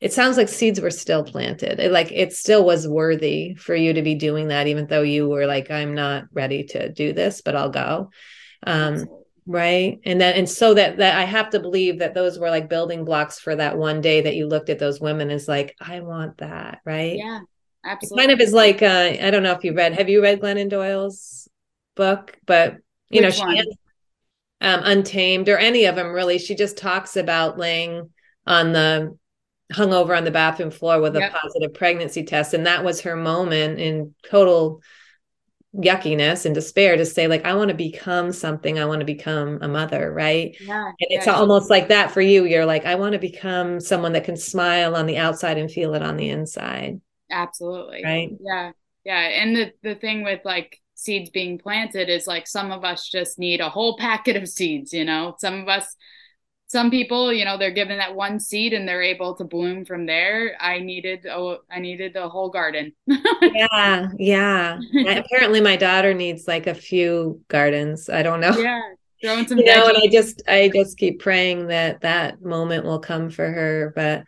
Speaker 2: it sounds like seeds were still planted. It like it still was worthy for you to be doing that even though you were like i'm not ready to do this but i'll go. Um, right and that and so that that i have to believe that those were like building blocks for that one day that you looked at those women as like i want that right
Speaker 1: yeah absolutely
Speaker 2: it kind of is like uh, i don't know if you read have you read glennon doyle's book but you Which know she um, Untamed or any of them really. She just talks about laying on the hung over on the bathroom floor with yep. a positive pregnancy test. And that was her moment in total yuckiness and despair to say, like, I want to become something. I want to become a mother. Right.
Speaker 1: Yeah. And
Speaker 2: it's yeah. almost like that for you. You're like, I want to become someone that can smile on the outside and feel it on the inside.
Speaker 1: Absolutely.
Speaker 2: Right.
Speaker 1: Yeah. Yeah. And the, the thing with like seeds being planted is like some of us just need a whole packet of seeds, you know. Some of us some people, you know, they're given that one seed and they're able to bloom from there. I needed oh I needed a whole garden.
Speaker 2: yeah, yeah. Apparently my daughter needs like a few gardens. I don't know.
Speaker 1: Yeah. Throwing some
Speaker 2: you know, and I just I just keep praying that that moment will come for her, but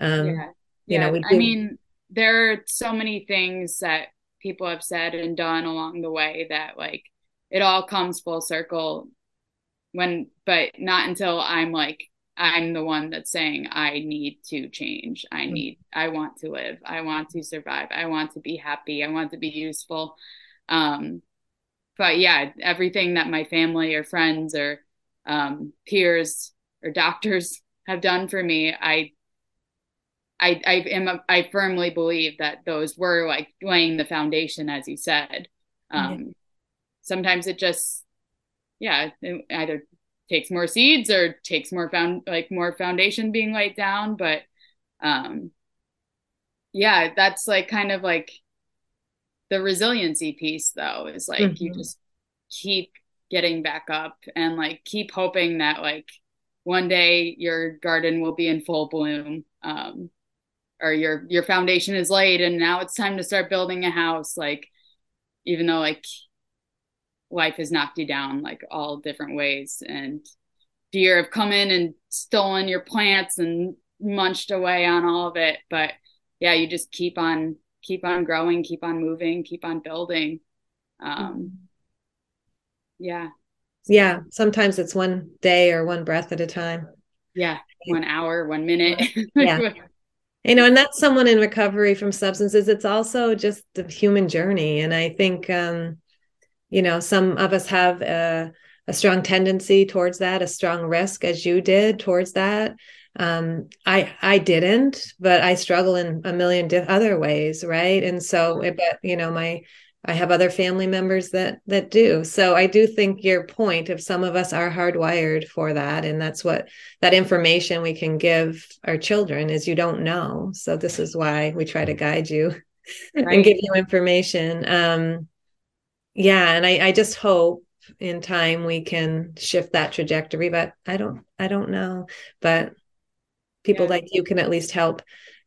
Speaker 2: um yeah. you yeah. know, we
Speaker 1: I mean, there are so many things that people have said and done along the way that like it all comes full circle when but not until i'm like i'm the one that's saying i need to change i mm-hmm. need i want to live i want to survive i want to be happy i want to be useful um but yeah everything that my family or friends or um peers or doctors have done for me i I I am a, I firmly believe that those were like laying the foundation, as you said. Um, yeah. Sometimes it just, yeah, it either takes more seeds or takes more found like more foundation being laid down. But um, yeah, that's like kind of like the resiliency piece, though, is like mm-hmm. you just keep getting back up and like keep hoping that like one day your garden will be in full bloom. Um, or your your foundation is laid and now it's time to start building a house like even though like life has knocked you down like all different ways. And deer have come in and stolen your plants and munched away on all of it. But yeah you just keep on keep on growing keep on moving keep on building. Um yeah.
Speaker 2: Yeah sometimes it's one day or one breath at a time.
Speaker 1: Yeah one hour one minute.
Speaker 2: Yeah. You know and that's someone in recovery from substances. It's also just the human journey. And i think um you know some of us have a, a strong tendency towards that a strong risk as you did towards that um i i didn't but i struggle in a million di- other ways right and so but you know my I have other family members that that do. So I do think your point of some of us are hardwired for that and that's what that information we can give our children is you don't know. So this is why we try to guide you right. and give you information. Um yeah, and I I just hope in time we can shift that trajectory but I don't I don't know but people yeah. like you can at least help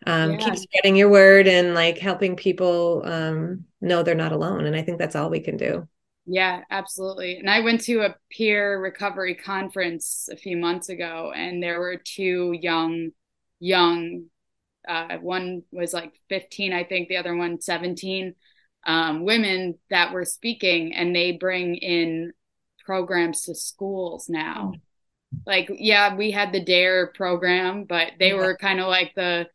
Speaker 2: um, yeah. keep spreading your word and like helping people um, know they're not alone. And I think that's all we can do.
Speaker 1: Yeah, absolutely. And I went to a peer recovery conference a few months ago, and there were two young, young, uh, one was like 15, I think, the other one 17, um, women that were speaking, and they bring in programs to schools now. Mm. Like, yeah, we had the DARE program, but they yeah. were kind of like the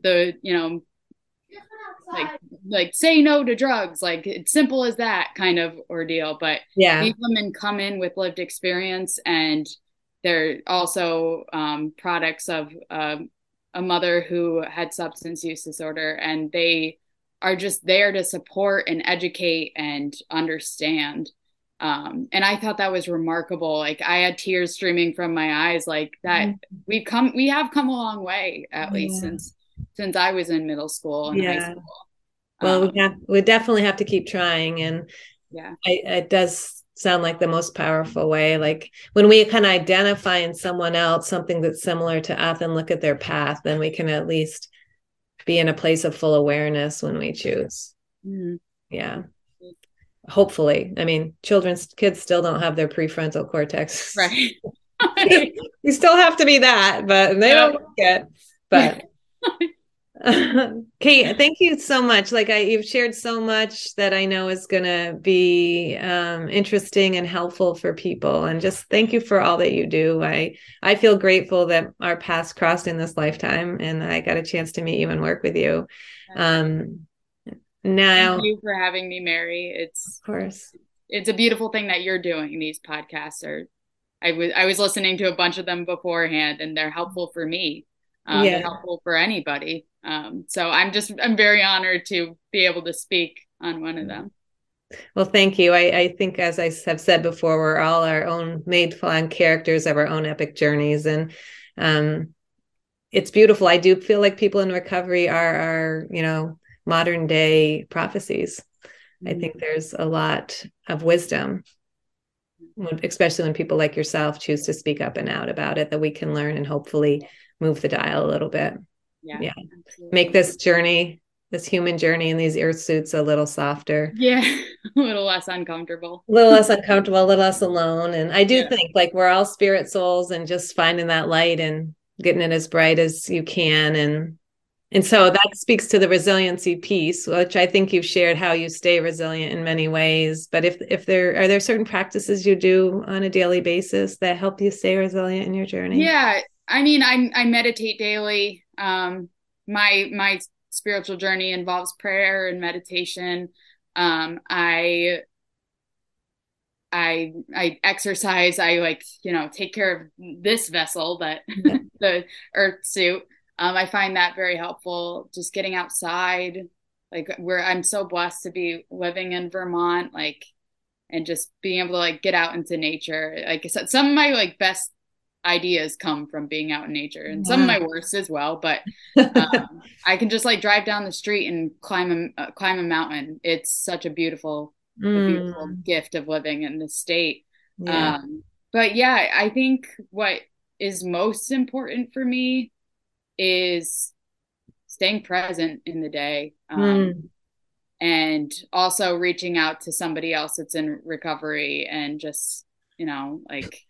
Speaker 1: the you know like like say no to drugs like it's simple as that kind of ordeal but
Speaker 2: yeah
Speaker 1: these women come in with lived experience and they're also um, products of uh, a mother who had substance use disorder and they are just there to support and educate and understand um, and i thought that was remarkable like i had tears streaming from my eyes like that mm-hmm. we've come we have come a long way at yeah. least since since I was in middle school and yeah. high school.
Speaker 2: Well, um, we have we definitely have to keep trying, and
Speaker 1: yeah,
Speaker 2: I, it does sound like the most powerful way. Like when we kind of identify in someone else something that's similar to us and look at their path, then we can at least be in a place of full awareness when we choose. Mm-hmm. Yeah. Hopefully, I mean, children's kids still don't have their prefrontal cortex.
Speaker 1: Right.
Speaker 2: you still have to be that, but they yeah. don't get. But Kate, thank you so much. Like I, you've shared so much that I know is going to be um, interesting and helpful for people. And just thank you for all that you do. I I feel grateful that our paths crossed in this lifetime, and I got a chance to meet you and work with you. Um, now,
Speaker 1: thank you for having me, Mary. It's
Speaker 2: of course
Speaker 1: it's a beautiful thing that you're doing. These podcasts are. I was I was listening to a bunch of them beforehand, and they're helpful for me um, yeah. helpful for anybody. Um, so I'm just I'm very honored to be able to speak on one of them.
Speaker 2: Well, thank you. I, I think, as I have said before, we're all our own made fun characters of our own epic journeys, and um, it's beautiful. I do feel like people in recovery are, are you know, modern day prophecies. Mm-hmm. I think there's a lot of wisdom, especially when people like yourself choose to speak up and out about it, that we can learn and hopefully move the dial a little bit.
Speaker 1: Yeah.
Speaker 2: Yeah. Make this journey, this human journey in these earth suits a little softer.
Speaker 1: Yeah. a little less uncomfortable.
Speaker 2: A little less uncomfortable, a little less alone. And I do yeah. think like we're all spirit souls and just finding that light and getting it as bright as you can. And and so that speaks to the resiliency piece, which I think you've shared how you stay resilient in many ways. But if if there are there certain practices you do on a daily basis that help you stay resilient in your journey?
Speaker 1: Yeah, I mean, I I meditate daily. Um, my my spiritual journey involves prayer and meditation. Um, I I I exercise. I like you know take care of this vessel that the earth suit. Um, I find that very helpful. Just getting outside, like where I'm so blessed to be living in Vermont, like and just being able to like get out into nature. Like I said, some of my like best ideas come from being out in nature and some of my worst as well but um, i can just like drive down the street and climb a uh, climb a mountain it's such a beautiful mm. a beautiful gift of living in the state yeah. Um, but yeah i think what is most important for me is staying present in the day. Um, mm. And also reaching out to somebody else that's in recovery and just, you know, like,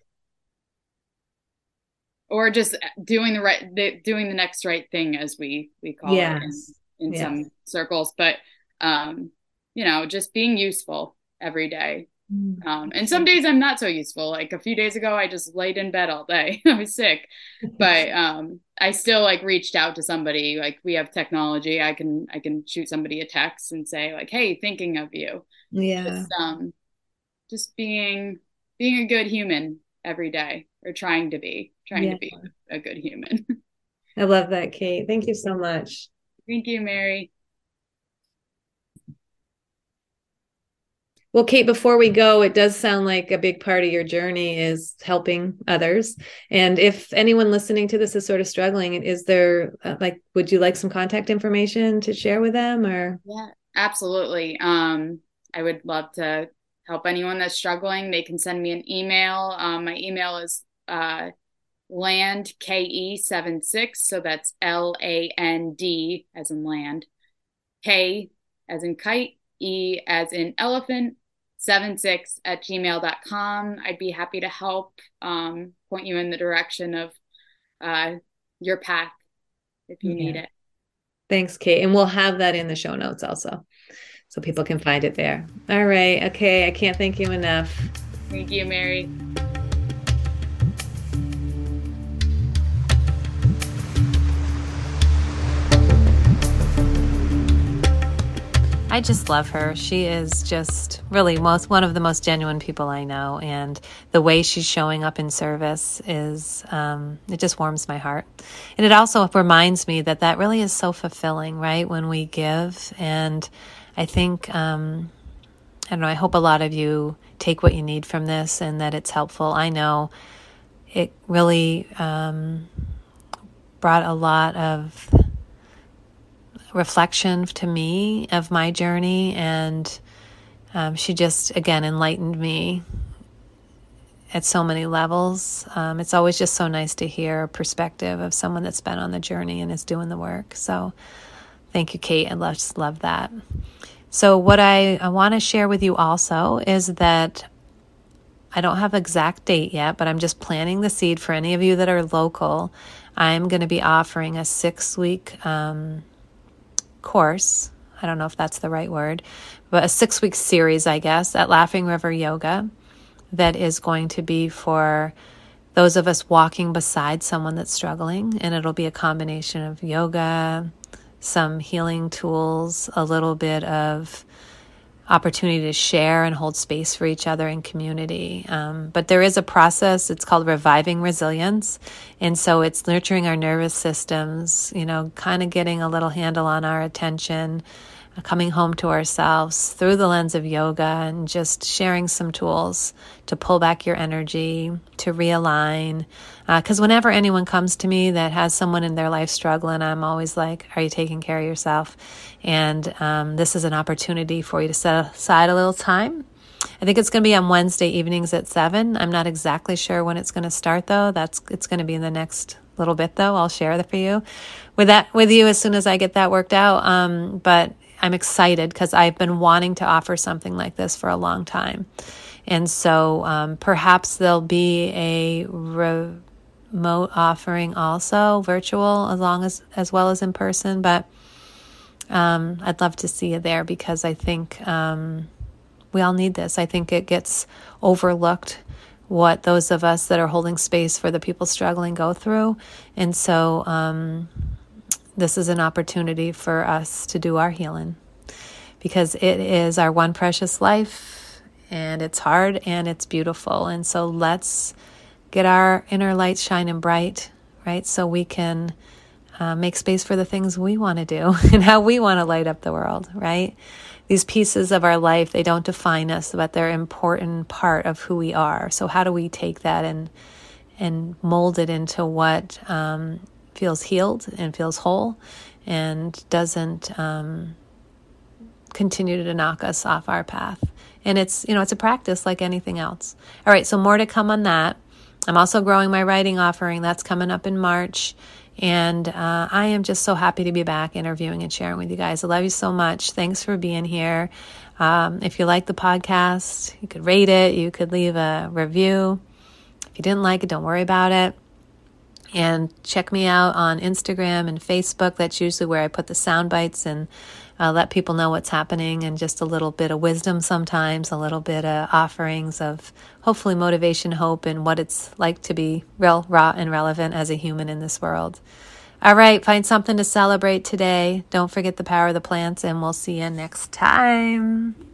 Speaker 1: or just doing the right, the, doing the next right thing, as we we call yes. it in, in yes. some circles. But um, you know, just being useful every day. Mm. Um, and some days I'm not so useful. Like a few days ago, I just laid in bed all day. I was sick, but um, I still like reached out to somebody. Like we have technology, I can I can shoot somebody a text and say like, "Hey, thinking of you."
Speaker 2: Yeah.
Speaker 1: Just, um, just being being a good human every day, or trying to be trying yeah. to be a good human.
Speaker 2: I love that, Kate. Thank you so much.
Speaker 1: Thank you, Mary.
Speaker 2: Well, Kate, before we go, it does sound like a big part of your journey is helping others. And if anyone listening to this is sort of struggling, is there uh, like, would you like some contact information to share with them or?
Speaker 1: Yeah, absolutely. Um, I would love to help anyone that's struggling. They can send me an email. Um, my email is uh, land ke76. So that's L A N D as in land, K as in kite, E as in elephant, 76 at gmail.com. I'd be happy to help um, point you in the direction of uh, your path if you yeah. need it.
Speaker 2: Thanks, Kate. And we'll have that in the show notes also so people can find it there. All right. Okay. I can't thank you enough.
Speaker 1: Thank you, Mary.
Speaker 2: I just love her. She is just really most one of the most genuine people I know, and the way she's showing up in service is um, it just warms my heart, and it also reminds me that that really is so fulfilling, right? When we give, and I think um, I don't know. I hope a lot of you take what you need from this, and that it's helpful. I know it really um, brought a lot of reflection to me of my journey. And um, she just, again, enlightened me at so many levels. Um, it's always just so nice to hear a perspective of someone that's been on the journey and is doing the work. So thank you, Kate. I just love that. So, what I, I want to share with you also is that I don't have exact date yet, but I'm just planting the seed for any of you that are local. I'm going to be offering a six week um, course. I don't know if that's the right word, but a six week series, I guess, at Laughing River Yoga that is going to be for those of us walking beside someone that's struggling. And it'll be a combination of yoga, some healing tools, a little bit of opportunity to share and hold space for each other in community. Um, but there is a process, it's called reviving resilience. And so it's nurturing our nervous systems, you know, kind of getting a little handle on our attention, coming home to ourselves through the lens of yoga and just sharing some tools to pull back your energy, to realign. Because uh, whenever anyone comes to me that has someone in their life struggling, I'm always like, Are you taking care of yourself? And um, this is an opportunity for you to set aside a little time. I think it's going to be on Wednesday evenings at seven. I'm not exactly sure when it's going to start though. That's it's going to be in the next little bit though. I'll share that for you with that with you as soon as I get that worked out. Um, but I'm excited because I've been wanting to offer something like this for a long time. And so um, perhaps there'll be a remote offering also, virtual as long as as well as in person. But um, I'd love to see you there because I think um, we all need this. I think it gets overlooked what those of us that are holding space for the people struggling go through. And so um, this is an opportunity for us to do our healing because it is our one precious life and it's hard and it's beautiful. And so let's get our inner lights shining bright, right? So we can uh, make space for the things we want to do and how we want to light up the world, right? These pieces of our life, they don't define us, but they're an important part of who we are. So how do we take that and and mold it into what um, feels healed and feels whole and doesn't um, continue to knock us off our path. And it's, you know, it's a practice like anything else. All right, so more to come on that. I'm also growing my writing offering. That's coming up in March. And uh, I am just so happy to be back interviewing and sharing with you guys. I love you so much. Thanks for being here. Um, if you like the podcast, you could rate it, you could leave a review. If you didn't like it, don't worry about it. And check me out on Instagram and Facebook. That's usually where I put the sound bites and uh, let people know what's happening and just a little bit of wisdom sometimes, a little bit of offerings of hopefully motivation, hope, and what it's like to be real, raw, and relevant as a human in this world. All right, find something to celebrate today. Don't forget the power of the plants, and we'll see you next time.